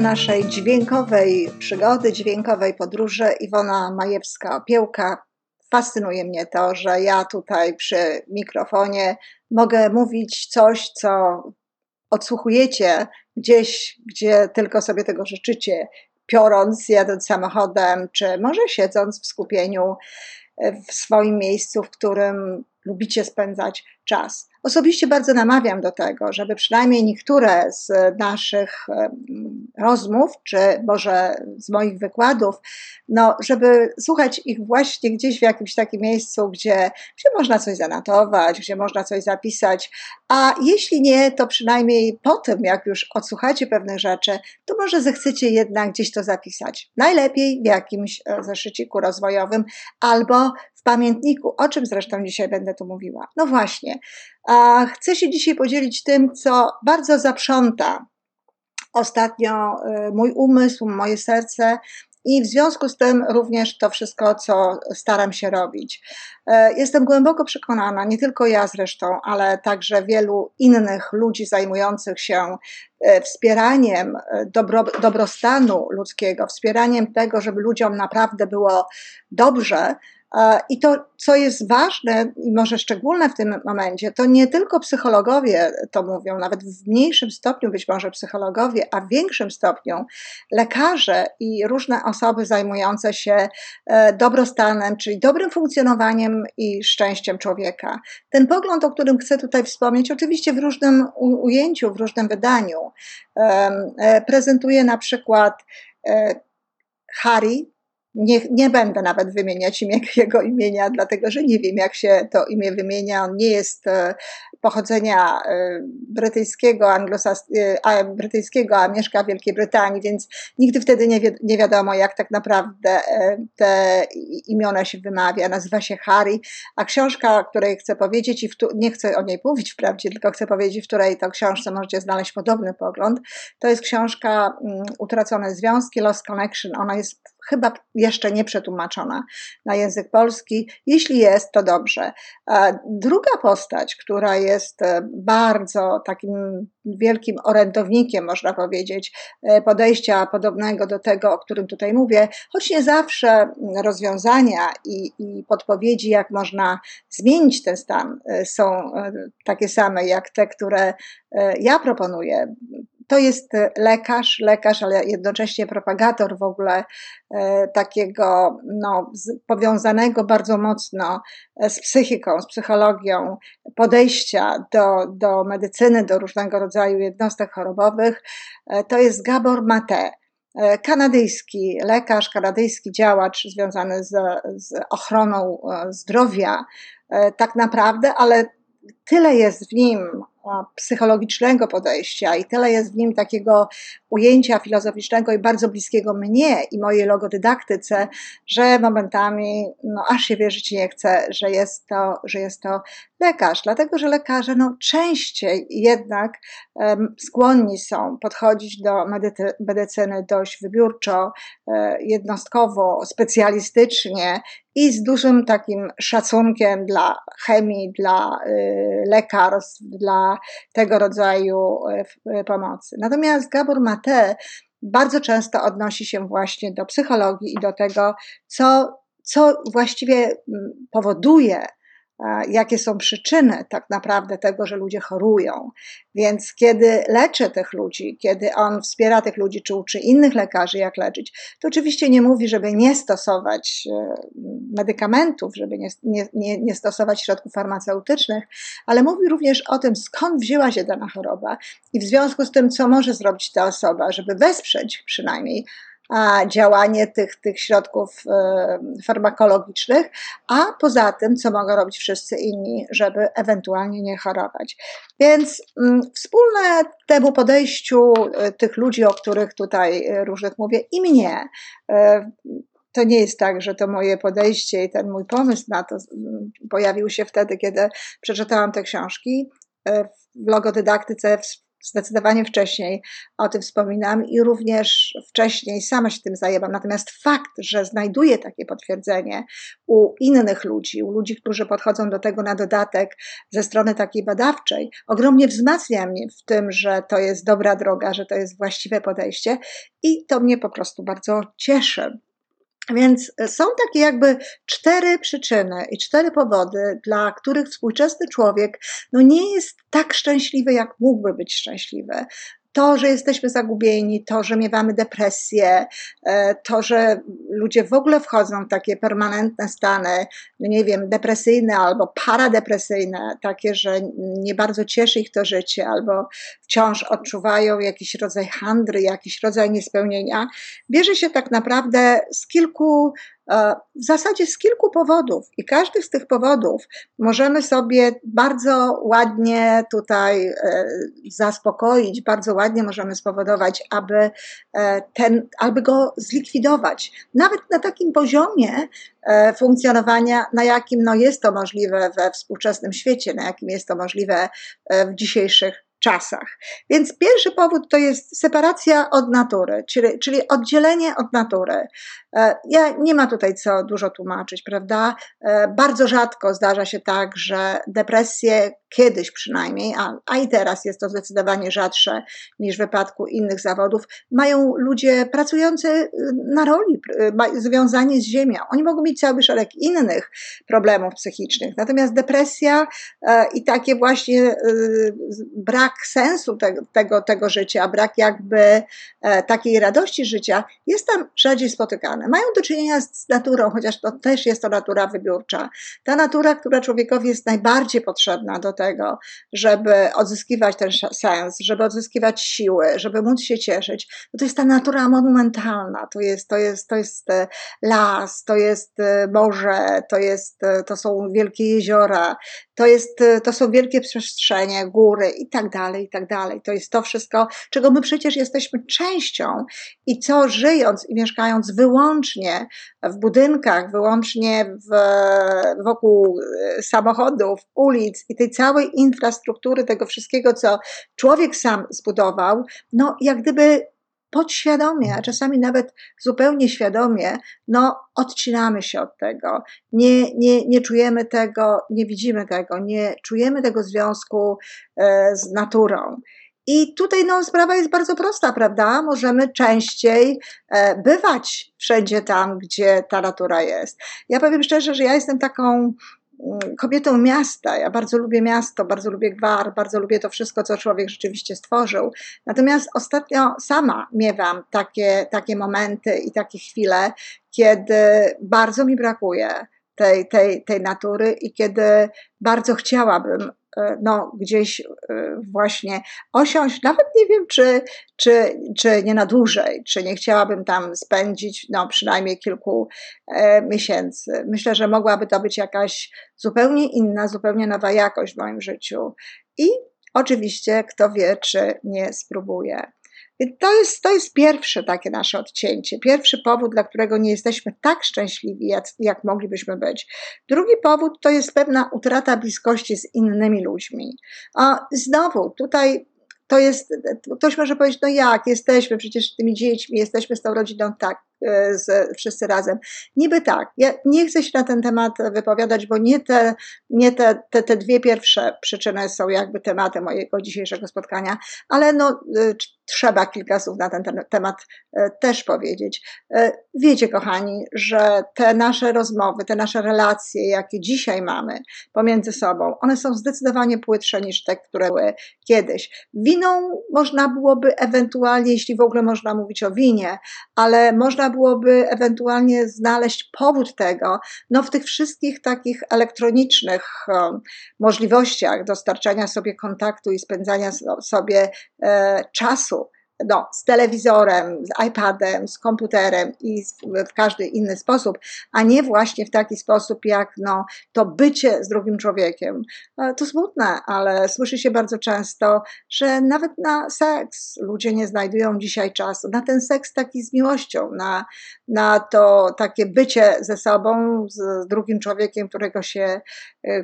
naszej dźwiękowej przygody, dźwiękowej podróży Iwona Majewska-Opiełka. Fascynuje mnie to, że ja tutaj przy mikrofonie mogę mówić coś, co odsłuchujecie gdzieś, gdzie tylko sobie tego życzycie, piorąc, jadąc samochodem, czy może siedząc w skupieniu w swoim miejscu, w którym lubicie spędzać czas. Osobiście bardzo namawiam do tego, żeby przynajmniej niektóre z naszych rozmów, czy może z moich wykładów, no, żeby słuchać ich właśnie gdzieś w jakimś takim miejscu, gdzie, gdzie można coś zanotować, gdzie można coś zapisać, a jeśli nie, to przynajmniej po tym, jak już odsłuchacie pewnych rzeczy, to może zechcecie jednak gdzieś to zapisać. Najlepiej w jakimś e, zeszyciku rozwojowym albo w pamiętniku, o czym zresztą dzisiaj będę tu mówiła. No właśnie, chcę się dzisiaj podzielić tym, co bardzo zaprząta ostatnio y, mój umysł, moje serce. I w związku z tym również to wszystko, co staram się robić. E, jestem głęboko przekonana, nie tylko ja zresztą, ale także wielu innych ludzi zajmujących się e, wspieraniem e, dobro, dobrostanu ludzkiego, wspieraniem tego, żeby ludziom naprawdę było dobrze, i to, co jest ważne i może szczególne w tym momencie, to nie tylko psychologowie to mówią, nawet w mniejszym stopniu być może psychologowie, a w większym stopniu lekarze i różne osoby zajmujące się e, dobrostanem, czyli dobrym funkcjonowaniem i szczęściem człowieka. Ten pogląd, o którym chcę tutaj wspomnieć, oczywiście w różnym ujęciu, w różnym wydaniu, e, prezentuje na przykład e, Harry, nie, nie będę nawet wymieniać imię, jego imienia, dlatego że nie wiem, jak się to imię wymienia. On nie jest e, pochodzenia e, brytyjskiego, anglosas, e, a, brytyjskiego, a mieszka w Wielkiej Brytanii, więc nigdy wtedy nie, wi nie wiadomo, jak tak naprawdę te imiona się wymawia. Nazywa się Harry, a książka, o której chcę powiedzieć, i nie chcę o niej mówić wprawdzie, tylko chcę powiedzieć, w której to książce możecie znaleźć podobny pogląd, to jest książka um, Utracone Związki, Lost Connection. Ona jest chyba jeszcze nie przetłumaczona na język polski. Jeśli jest, to dobrze. Druga postać, która jest e, bardzo takim wielkim orędownikiem, można powiedzieć, e, podejścia podobnego do tego, o którym tutaj mówię, choć nie zawsze rozwiązania i, i podpowiedzi, jak można zmienić ten stan, e, są takie same jak te, które ja proponuję to jest e, lekarz, lekarz, ale jednocześnie propagator w ogóle e, takiego no, powiązanego bardzo mocno e, z psychiką, z psychologią podejścia do, do medycyny, do różnego rodzaju jednostek chorobowych. To jest Gabor Mate kanadyjski lekarz, kanadyjski działacz związany z, z ochroną zdrowia, tak naprawdę, ale tyle jest w nim psychologicznego podejścia i tyle jest w nim takiego ujęcia filozoficznego i bardzo bliskiego mnie i mojej logodydaktyce, że momentami no, aż się wierzyć nie chce, że jest to, że jest to lekarz, dlatego że lekarze no, częściej jednak um, skłonni są podchodzić do medycyny dość wybiórczo, e, jednostkowo, specjalistycznie i z dużym takim szacunkiem dla chemii, dla y, lekarstw, dla tego rodzaju y, pomocy. Natomiast Gabor Bardzo często odnosi się właśnie do psychologii i do tego, co, co właściwie mm, powoduje jakie są przyczyny tak naprawdę tego, że ludzie chorują. Więc kiedy leczę tych ludzi, kiedy on wspiera tych ludzi, czy uczy innych lekarzy, jak leczyć, to oczywiście nie mówi, żeby nie stosować e, medykamentów, żeby nie, nie, nie stosować środków farmaceutycznych, ale mówi również o tym, skąd wzięła się dana choroba i w związku z tym, co może zrobić ta osoba, żeby wesprzeć przynajmniej działanie tych, tych środków e, farmakologicznych, a poza tym, co mogą robić wszyscy inni, żeby ewentualnie nie chorować. Więc mm, wspólne temu podejściu e, tych ludzi, o których tutaj e, różnych mówię, i mnie, to nie jest tak, że to moje podejście i ten mój pomysł na to pojawił się wtedy, kiedy przeczytałam te książki. W logodydaktyce zdecydowanie wcześniej o tym wspominam i również wcześniej sama się tym zajęłam. Natomiast fakt, że znajduję takie potwierdzenie u innych ludzi, u ludzi, którzy podchodzą do tego na dodatek ze strony takiej badawczej, ogromnie wzmacnia mnie w tym, że to jest dobra droga, że to jest właściwe podejście i to mnie po prostu bardzo cieszy. Więc są takie jakby cztery przyczyny i cztery powody, dla których współczesny człowiek no nie jest tak szczęśliwy, jak mógłby być szczęśliwy to, że jesteśmy zagubieni, to, że miewamy depresję, e, to, że ludzie w ogóle wchodzą w takie permanentne stany, no nie wiem, depresyjne albo paradepresyjne, takie, że nie bardzo cieszy ich to życie, albo wciąż odczuwają jakiś rodzaj handry, jakiś rodzaj niespełnienia, bierze się tak naprawdę z kilku w zasadzie z kilku powodów i każdy z tych powodów możemy sobie bardzo ładnie tutaj e, zaspokoić, bardzo ładnie możemy spowodować, aby e, ten, aby go zlikwidować. Nawet na takim poziomie funkcjonowania, na jakim no jest to możliwe we współczesnym świecie, na jakim jest to możliwe w dzisiejszych czasach. Więc pierwszy powód to jest separacja od natury, czyli, czyli oddzielenie od natury. E, ja nie ma tutaj co dużo tłumaczyć, prawda? E, bardzo rzadko zdarza się tak, że depresje kiedyś przynajmniej, a, a i teraz jest to zdecydowanie rzadsze niż w wypadku innych zawodów, mają ludzie pracujący y, na roli, y, związani z ziemią. Oni mogą mieć cały szereg innych problemów psychicznych, natomiast depresja e, i takie właśnie y, brak sensu tego, tego, życia, brak jakby takiej radości życia jest tam rzadziej spotykany. Mają do czynienia z naturą, chociaż to też jest to natura wybiórcza. Ta natura, która człowiekowi jest najbardziej potrzebna do tego, żeby odzyskiwać ten sens, żeby odzyskiwać siły, żeby móc się cieszyć, no to jest ta natura monumentalna, to jest, to jest, to jest e, las, to jest e, morze, to, jest, e, to są wielkie jeziora, to, jest, to są wielkie przestrzenie, góry i tak dalej, i tak dalej. To jest to wszystko, czego my przecież jesteśmy częścią i co żyjąc i mieszkając wyłącznie w budynkach, wyłącznie w, wokół samochodów, ulic i tej całej infrastruktury, tego wszystkiego, co człowiek sam zbudował, no jak gdyby podświadomie, a czasami nawet zupełnie świadomie, no odcinamy się od tego, nie, nie, nie czujemy tego, nie widzimy tego, nie czujemy tego związku e, z naturą. I tutaj no, sprawa jest bardzo prosta, prawda? Możemy częściej e, bywać wszędzie tam, gdzie ta natura jest. Ja powiem szczerze, że ja jestem taką kobietą miasta. Ja bardzo lubię miasto, bardzo lubię gwar, bardzo lubię to wszystko, co człowiek rzeczywiście stworzył. Natomiast ostatnio sama miewam takie, takie momenty i takie chwile, kiedy bardzo mi brakuje tej, tej, tej natury i kiedy bardzo chciałabym no, gdzieś e, właśnie osiąść, nawet nie wiem, czy, czy, czy nie na dłużej, czy nie chciałabym tam spędzić no, przynajmniej kilku e, miesięcy. Myślę, że mogłaby to być jakaś zupełnie inna, zupełnie nowa jakość w moim życiu. I oczywiście, kto wie, czy nie spróbuję. To jest, to jest pierwsze takie nasze odcięcie, pierwszy powód, dla którego nie jesteśmy tak szczęśliwi, jak, jak moglibyśmy być. Drugi powód to jest pewna utrata bliskości z innymi ludźmi. A znowu, tutaj to jest, ktoś może powiedzieć, no jak, jesteśmy przecież tymi dziećmi, jesteśmy z tą rodziną, tak, z, wszyscy razem. Niby tak. Ja nie chcę się na ten temat wypowiadać, bo nie te, nie te, te, te dwie pierwsze przyczyny są jakby tematem mojego dzisiejszego spotkania, ale no, e, trzeba kilka słów na ten temat e, też powiedzieć. Wiecie, kochani, że te nasze rozmowy, te nasze relacje, jakie dzisiaj mamy pomiędzy sobą, one są zdecydowanie płytsze niż te, które były kiedyś. Winą można byłoby ewentualnie, jeśli w ogóle można mówić o winie, ale można byłoby ewentualnie znaleźć powód tego, no w tych wszystkich takich elektronicznych um, możliwościach dostarczania sobie kontaktu i spędzania sobie e, czasu no, z telewizorem, z iPadem, z komputerem i w każdy inny sposób, a nie właśnie w taki sposób, jak no, to bycie z drugim człowiekiem. E, to smutne, ale słyszy się bardzo często, że nawet na seks ludzie nie znajdują dzisiaj czasu. Na ten seks taki z miłością, na, na to takie bycie ze sobą, z drugim człowiekiem, którego się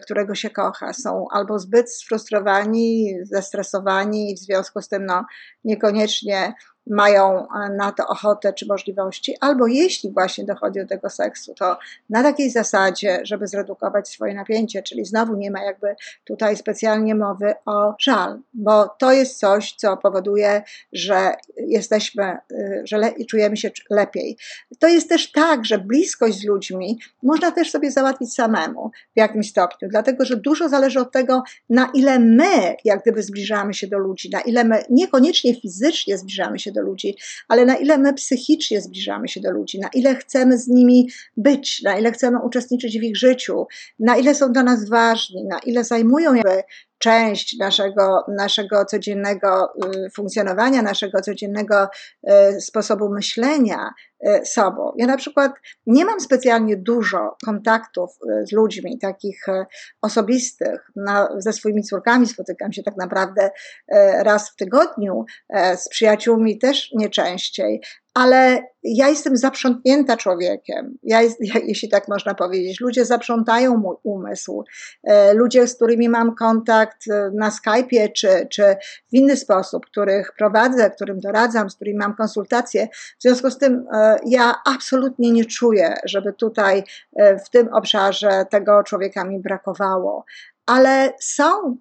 którego się kocha, są albo zbyt sfrustrowani, zestresowani i w związku z tym no, niekoniecznie mają e, na to ochotę czy możliwości, albo jeśli właśnie dochodzi do tego seksu, to na takiej zasadzie, żeby zredukować swoje napięcie, czyli znowu nie ma jakby tutaj specjalnie mowy o żal, bo to jest coś, co powoduje, że jesteśmy, e, że le- czujemy się lepiej. To jest też tak, że bliskość z ludźmi można też sobie załatwić samemu w jakimś stopniu, dlatego że dużo zależy od tego, na ile my, jak gdyby zbliżamy się do ludzi, na ile my niekoniecznie fizycznie zbliżamy się do ludzi, ale na ile my psychicznie zbliżamy się do ludzi, na ile chcemy z nimi być, na ile chcemy uczestniczyć w ich życiu, na ile są dla nas ważni, na ile zajmują część naszego, naszego codziennego y, funkcjonowania, naszego codziennego y, sposobu myślenia y, sobą. Ja na przykład nie mam specjalnie dużo kontaktów z ludźmi, takich osobistych. Na, ze swoimi córkami spotykam się tak naprawdę raz w tygodniu, z przyjaciółmi też nie częściej, ale ja jestem zaprzątnięta człowiekiem. Ja jest, jeśli tak można powiedzieć. Ludzie zaprzątają mój umysł. E, ludzie, z którymi mam kontakt e, na Skype'ie czy, czy w inny sposób, których prowadzę, którym doradzam, z którymi mam konsultacje. W związku z tym e, ja absolutnie nie czuję, żeby tutaj w tym obszarze tego człowieka mi brakowało. Ale są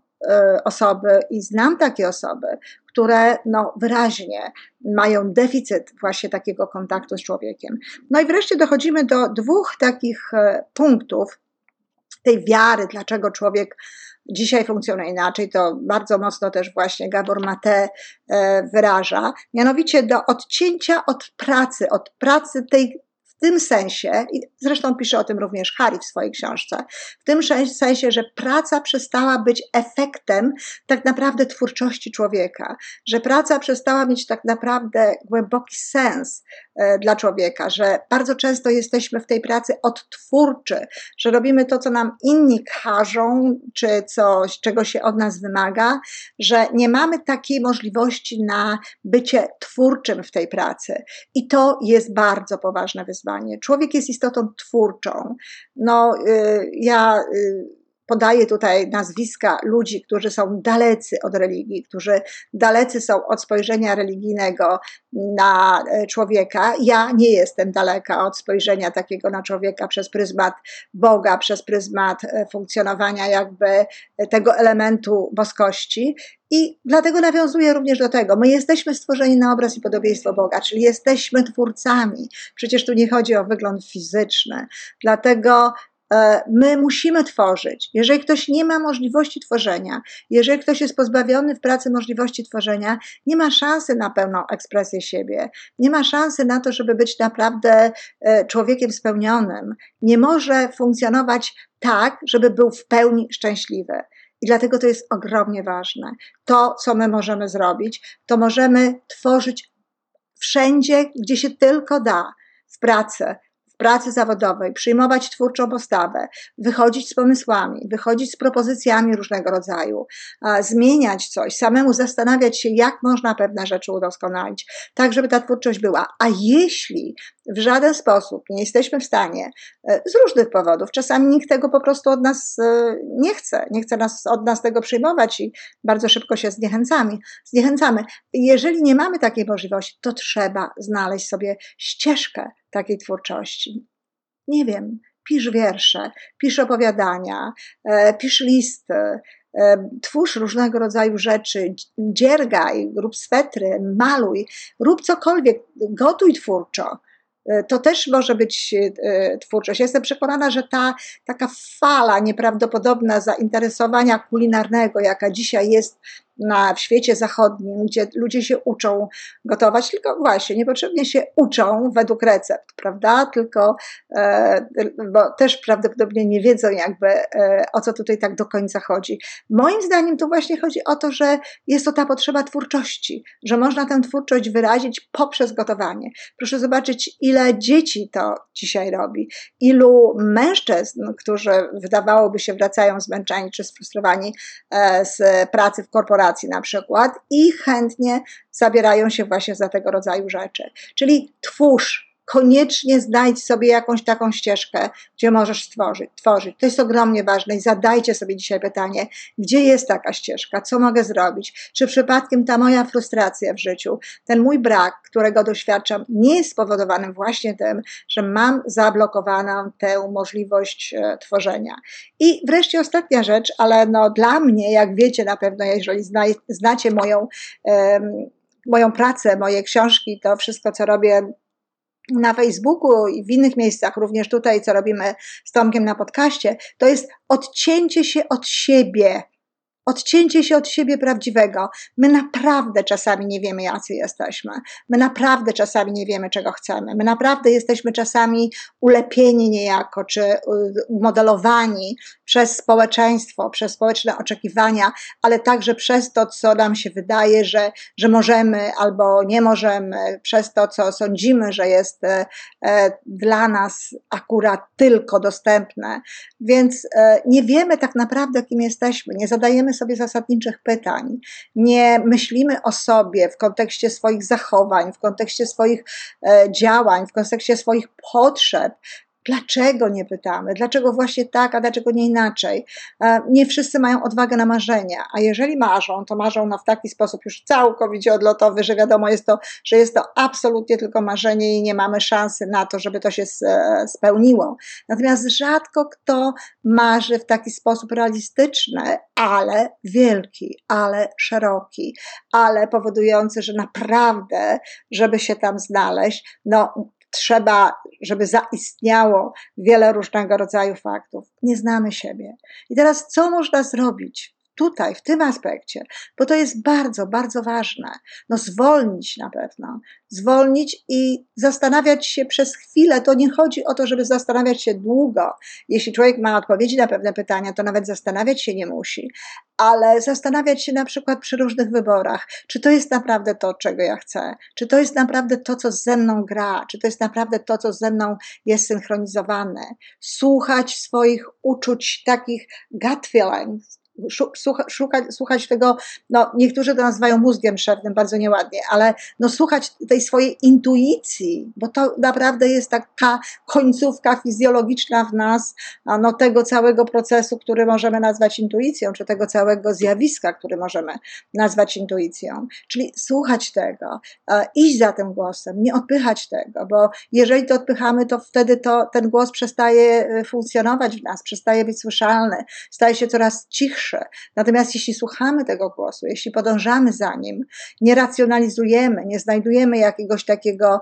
osoby i znam takie osoby, które no, wyraźnie mają deficyt właśnie takiego kontaktu z człowiekiem. No i wreszcie dochodzimy do dwóch takich e, punktów tej wiary, dlaczego człowiek dzisiaj funkcjonuje inaczej, to bardzo mocno też właśnie Gabor Mate e, wyraża, mianowicie do odcięcia od pracy, od pracy tej tym sensie, i zresztą pisze o tym również Harry w swojej książce, w tym sensie, że praca przestała być efektem tak naprawdę twórczości człowieka, że praca przestała mieć tak naprawdę głęboki sens e, dla człowieka, że bardzo często jesteśmy w tej pracy odtwórczy, że robimy to, co nam inni każą, czy coś, czego się od nas wymaga, że nie mamy takiej możliwości na bycie twórczym w tej pracy. I to jest bardzo poważne wyzwanie Człowiek jest istotą twórczą. No, y, ja y, podaję tutaj nazwiska ludzi, którzy są dalecy od religii, którzy dalecy są od spojrzenia religijnego na e, człowieka. Ja nie jestem daleka od spojrzenia takiego na człowieka przez pryzmat Boga, przez pryzmat e, funkcjonowania jakby tego elementu boskości. I dlatego nawiązuję również do tego. My jesteśmy stworzeni na obraz i podobieństwo Boga, czyli jesteśmy twórcami. Przecież tu nie chodzi o wygląd fizyczny. Dlatego E, my musimy tworzyć. Jeżeli ktoś nie ma możliwości tworzenia, jeżeli ktoś jest pozbawiony w pracy możliwości tworzenia, nie ma szansy na pełną ekspresję siebie, nie ma szansy na to, żeby być naprawdę e, człowiekiem spełnionym, nie może funkcjonować tak, żeby był w pełni szczęśliwy. I dlatego to jest ogromnie ważne. To, co my możemy zrobić, to możemy tworzyć wszędzie, gdzie się tylko da, w pracy, pracy zawodowej, przyjmować twórczą postawę, wychodzić z pomysłami, wychodzić z propozycjami różnego rodzaju, zmieniać coś, samemu zastanawiać się, jak można pewne rzeczy udoskonalić, tak żeby ta twórczość była. A jeśli w żaden sposób nie jesteśmy w stanie, e, z różnych powodów, czasami nikt tego po prostu od nas e, nie chce, nie chce nas, od nas tego przyjmować i bardzo szybko się zniechęcamy. zniechęcamy. Jeżeli nie mamy takiej możliwości, to trzeba znaleźć sobie ścieżkę takiej twórczości. Nie wiem, pisz wiersze, pisz opowiadania, e, pisz listy, twórz różnego rodzaju rzeczy, dziergaj, rób swetry, maluj, rób cokolwiek, gotuj twórczo. E, to też może być e, twórczość. Jestem przekonana, że ta taka fala nieprawdopodobna zainteresowania kulinarnego, jaka dzisiaj jest na, w świecie zachodnim, gdzie ludzie się uczą gotować, tylko właśnie niepotrzebnie się uczą według recept, prawda? Tylko, e, bo też prawdopodobnie nie wiedzą jakby e, o co tutaj tak do końca chodzi. Moim zdaniem tu właśnie chodzi o to, że jest to ta potrzeba twórczości, że można tę twórczość wyrazić poprzez gotowanie. Proszę zobaczyć, ile dzieci to dzisiaj robi, ilu mężczyzn, którzy wydawałoby się wracają zmęczeni czy sfrustrowani e, z pracy w korporacji, korporacji na przykład i chętnie zabierają się właśnie za tego rodzaju rzeczy. Czyli twórz, koniecznie znajdź sobie jakąś taką ścieżkę, gdzie możesz tworzyć. tworzyć. To jest ogromnie ważne i zadajcie sobie dzisiaj pytanie, gdzie jest taka ścieżka, co mogę zrobić? Czy przypadkiem ta moja frustracja w życiu, ten mój brak, którego doświadczam, nie jest spowodowany właśnie tym, że mam zablokowaną tę możliwość e, tworzenia. I wreszcie ostatnia rzecz, ale no dla mnie, jak wiecie na pewno, jeżeli znacie moją, moją pracę, moje książki, to wszystko, co robię na Facebooku i w innych miejscach, również tutaj, co robimy z Tomkiem na podcaście, to jest odcięcie się od siebie Odcięcie się od siebie prawdziwego. My naprawdę czasami nie wiemy, jacy jesteśmy. My naprawdę czasami nie wiemy, czego chcemy. My naprawdę jesteśmy czasami ulepieni niejako, czy y, modelowani przez społeczeństwo, przez społeczne oczekiwania, ale także przez to, co nam się wydaje, że, że możemy albo nie możemy, przez to, co sądzimy, że jest e, e, dla nas akurat tylko dostępne. Więc nie wiemy tak naprawdę, kim jesteśmy. Nie zadajemy sobie zasadniczych pytań, nie myślimy o sobie w kontekście swoich zachowań, w kontekście swoich e, działań, w kontekście swoich potrzeb, Dlaczego nie pytamy? Dlaczego właśnie tak, a dlaczego nie inaczej? E, nie wszyscy mają odwagę na marzenia, a jeżeli marzą, to marzą na w taki sposób już całkowicie odlotowy, że wiadomo jest to, że jest to absolutnie tylko marzenie i nie mamy szansy na to, żeby to się e, spełniło. Natomiast rzadko kto marzy w taki sposób realistyczny, ale wielki, ale szeroki, ale powodujący, że naprawdę, żeby się tam znaleźć, no trzeba, żeby zaistniało wiele różnego rodzaju faktów. Nie znamy siebie. I teraz co można zrobić? Tutaj, w tym aspekcie, bo to jest bardzo, bardzo ważne. No, zwolnić na pewno, zwolnić i zastanawiać się przez chwilę. To nie chodzi o to, żeby zastanawiać się długo. Jeśli człowiek ma odpowiedzi na pewne pytania, to nawet zastanawiać się nie musi, ale zastanawiać się na przykład przy różnych wyborach, czy to jest naprawdę to, czego ja chcę, czy to jest naprawdę to, co ze mną gra, czy to jest naprawdę to, co ze mną jest synchronizowane. Słuchać swoich uczuć, takich gut feelings, słuchać tego, no niektórzy to nazywają mózgiem szewnym, bardzo nieładnie, ale no słuchać tej swojej intuicji, bo to naprawdę jest taka końcówka fizjologiczna w nas, no tego całego procesu, który możemy nazwać intuicją, czy tego całego zjawiska, który możemy nazwać intuicją. Czyli słuchać tego, iść za tym głosem, nie odpychać tego, bo jeżeli to odpychamy, to wtedy to, ten głos przestaje e, funkcjonować w nas, przestaje być słyszalny, staje się coraz cichszy, Natomiast jeśli słuchamy tego głosu, jeśli podążamy za nim, nie racjonalizujemy, nie znajdujemy jakiegoś takiego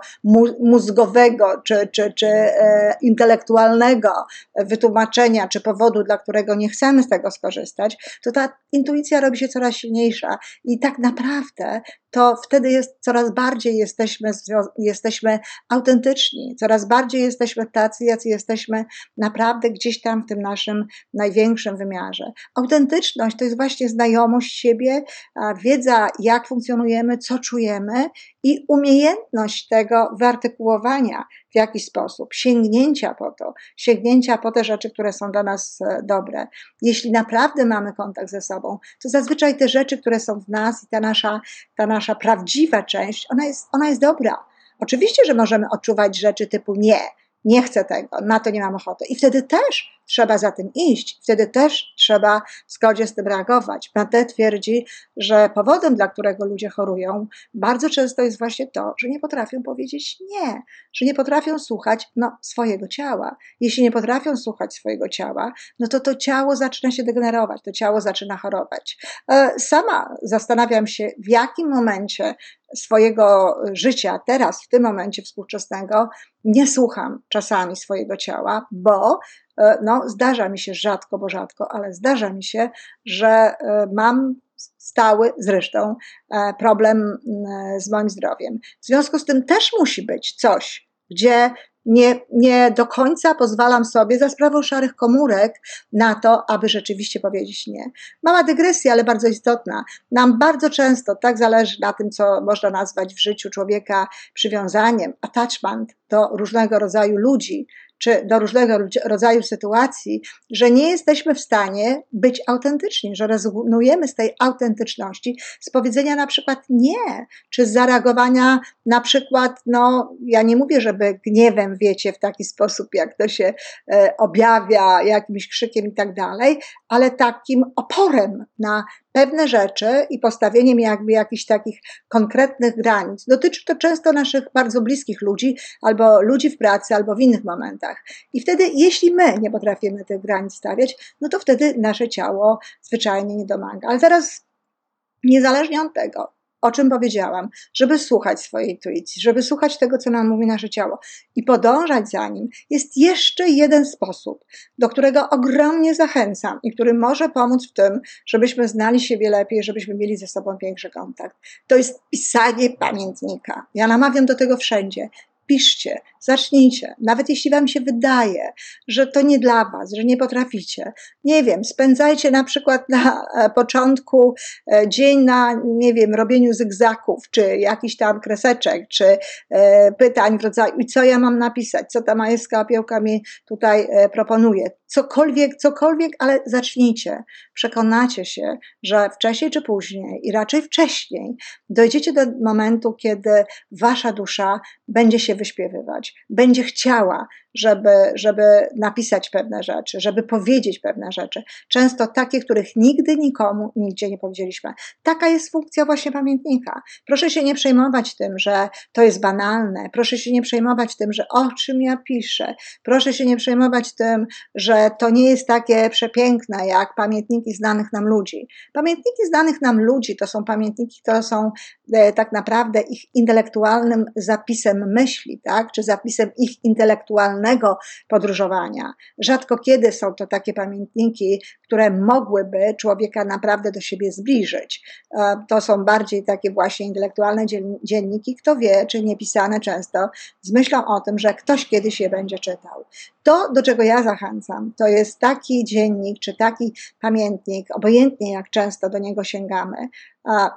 mózgowego czy, czy, czy e, intelektualnego wytłumaczenia czy powodu, dla którego nie chcemy z tego skorzystać, to ta intuicja robi się coraz silniejsza i tak naprawdę to wtedy jest coraz bardziej jesteśmy, jesteśmy autentyczni, coraz bardziej jesteśmy tacy, jacy jesteśmy naprawdę gdzieś tam w tym naszym największym wymiarze. Autentyczność to jest właśnie znajomość siebie, wiedza, jak funkcjonujemy, co czujemy i umiejętność tego wyartykułowania w jakiś sposób, sięgnięcia po to, sięgnięcia po te rzeczy, które są dla nas e, dobre. Jeśli naprawdę mamy kontakt ze sobą, to zazwyczaj te rzeczy, które są w nas i ta nasza, ta nasza prawdziwa część, ona jest, ona jest dobra. Oczywiście, że możemy odczuwać rzeczy typu nie, nie chcę tego, na to nie mam ochoty. I wtedy też trzeba za tym iść, wtedy też trzeba w zgodzie z tym reagować. Pate twierdzi, że powodem, dla którego ludzie chorują, bardzo często jest właśnie to, że nie potrafią powiedzieć nie, że nie potrafią słuchać no, swojego ciała. Jeśli nie potrafią słuchać swojego ciała, no to to ciało zaczyna się degenerować, to ciało zaczyna chorować. E, sama zastanawiam się, w jakim momencie swojego życia, teraz, w tym momencie współczesnego, nie słucham czasami swojego ciała, bo e, no, zdarza mi się rzadko, bo rzadko, ale zdarza mi się, że e, mam stały zresztą e, problem z moim zdrowiem. W związku z tym też musi być coś, gdzie nie, nie do końca pozwalam sobie za sprawą szarych komórek na to, aby rzeczywiście powiedzieć nie. Mała dygresja, ale bardzo istotna. Nam bardzo często tak zależy na tym, co można nazwać w życiu człowieka przywiązaniem, attachment do różnego rodzaju ludzi, czy do różnego rodzaju sytuacji, że nie jesteśmy w stanie być autentyczni, że rezygnujemy z tej autentyczności, z powiedzenia na przykład nie, czy z zareagowania na przykład, no ja nie mówię, żeby gniewem, wiecie, w taki sposób, jak to się e, objawia, jakimś krzykiem i tak dalej, ale takim oporem na pewne rzeczy i postawieniem jakby jakichś takich konkretnych granic. Dotyczy to często naszych bardzo bliskich ludzi, albo ludzi w pracy, albo w innych momentach. I wtedy, jeśli my nie potrafimy tych granic stawiać, no to wtedy nasze ciało zwyczajnie nie domaga. Ale teraz, niezależnie od tego, o czym powiedziałam, żeby słuchać swojej intuicji, żeby słuchać tego, co nam mówi nasze ciało i podążać za nim, jest jeszcze jeden sposób, do którego ogromnie zachęcam i który może pomóc w tym, żebyśmy znali siebie lepiej, żebyśmy mieli ze sobą większy kontakt. To jest pisanie pamiętnika. Ja namawiam do tego wszędzie piszcie, zacznijcie. Nawet jeśli Wam się wydaje, że to nie dla Was, że nie potraficie. Nie wiem, spędzajcie na przykład na e, początku e, dzień na, nie wiem, robieniu zygzaków, czy jakiś tam kreseczek, czy e, pytań w rodzaju, i co ja mam napisać, co ta majewska opiełka mi tutaj proponuje. Cokolwiek, cokolwiek, ale zacznijcie. Przekonacie się, że wcześniej czy później, i raczej wcześniej, dojdziecie do momentu, kiedy Wasza dusza będzie się wyśpiewywać, będzie chciała żeby, żeby napisać pewne rzeczy, żeby powiedzieć pewne rzeczy. Często takie, których nigdy nikomu nigdzie nie powiedzieliśmy. Taka jest funkcja właśnie pamiętnika. Proszę się nie przejmować tym, że to jest banalne. Proszę się nie przejmować tym, że o czym ja piszę. Proszę się nie przejmować tym, że to nie jest takie przepiękne jak pamiętniki znanych nam ludzi. Pamiętniki znanych nam ludzi to są pamiętniki, które są e, tak naprawdę ich intelektualnym zapisem myśli, tak? czy zapisem ich intelektualnym podróżowania. Rzadko kiedy są to takie pamiętniki, które mogłyby człowieka naprawdę do siebie zbliżyć. E, to są bardziej takie właśnie intelektualne dzienniki, kto wie, czy nie pisane często, z myślą o tym, że ktoś kiedyś je będzie czytał. To, do czego ja zachęcam, to jest taki dziennik, czy taki pamiętnik, obojętnie jak często do niego sięgamy,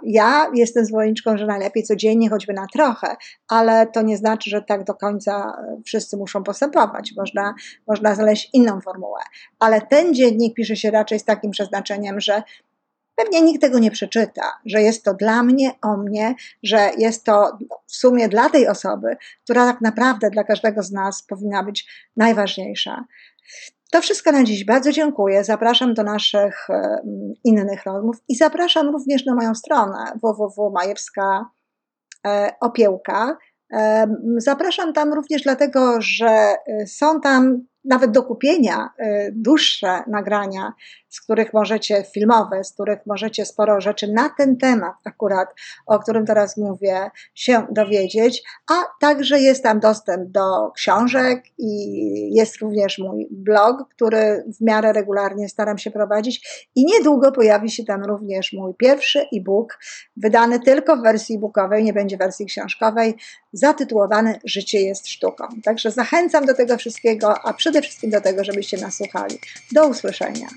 ja jestem zwolenniczką, że najlepiej codziennie, choćby na trochę, ale to nie znaczy, że tak do końca e, wszyscy muszą postępować. Można, można znaleźć inną formułę. Ale ten dziennik pisze się raczej z takim przeznaczeniem, że Pewnie nikt tego nie przeczyta, że jest to dla mnie, o mnie, że jest to w sumie dla tej osoby, która tak naprawdę dla każdego z nas powinna być najważniejsza. To wszystko na dziś. Bardzo dziękuję. Zapraszam do naszych e, innych rozmów i zapraszam również na moją stronę www.majewska e. E, zapraszam tam również dlatego, że są tam nawet do kupienia dłuższe nagrania z których możecie, filmowe, z których możecie sporo rzeczy na ten temat akurat, o którym teraz mówię, się dowiedzieć, a także jest tam dostęp do książek i jest również mój blog, który w miarę regularnie staram się prowadzić i niedługo pojawi się tam również mój pierwszy e-book, wydany tylko w wersji e-bookowej, nie będzie wersji książkowej, zatytułowany Życie jest sztuką. Także zachęcam do tego wszystkiego, a przede wszystkim do tego, żebyście nas słuchali. Do usłyszenia.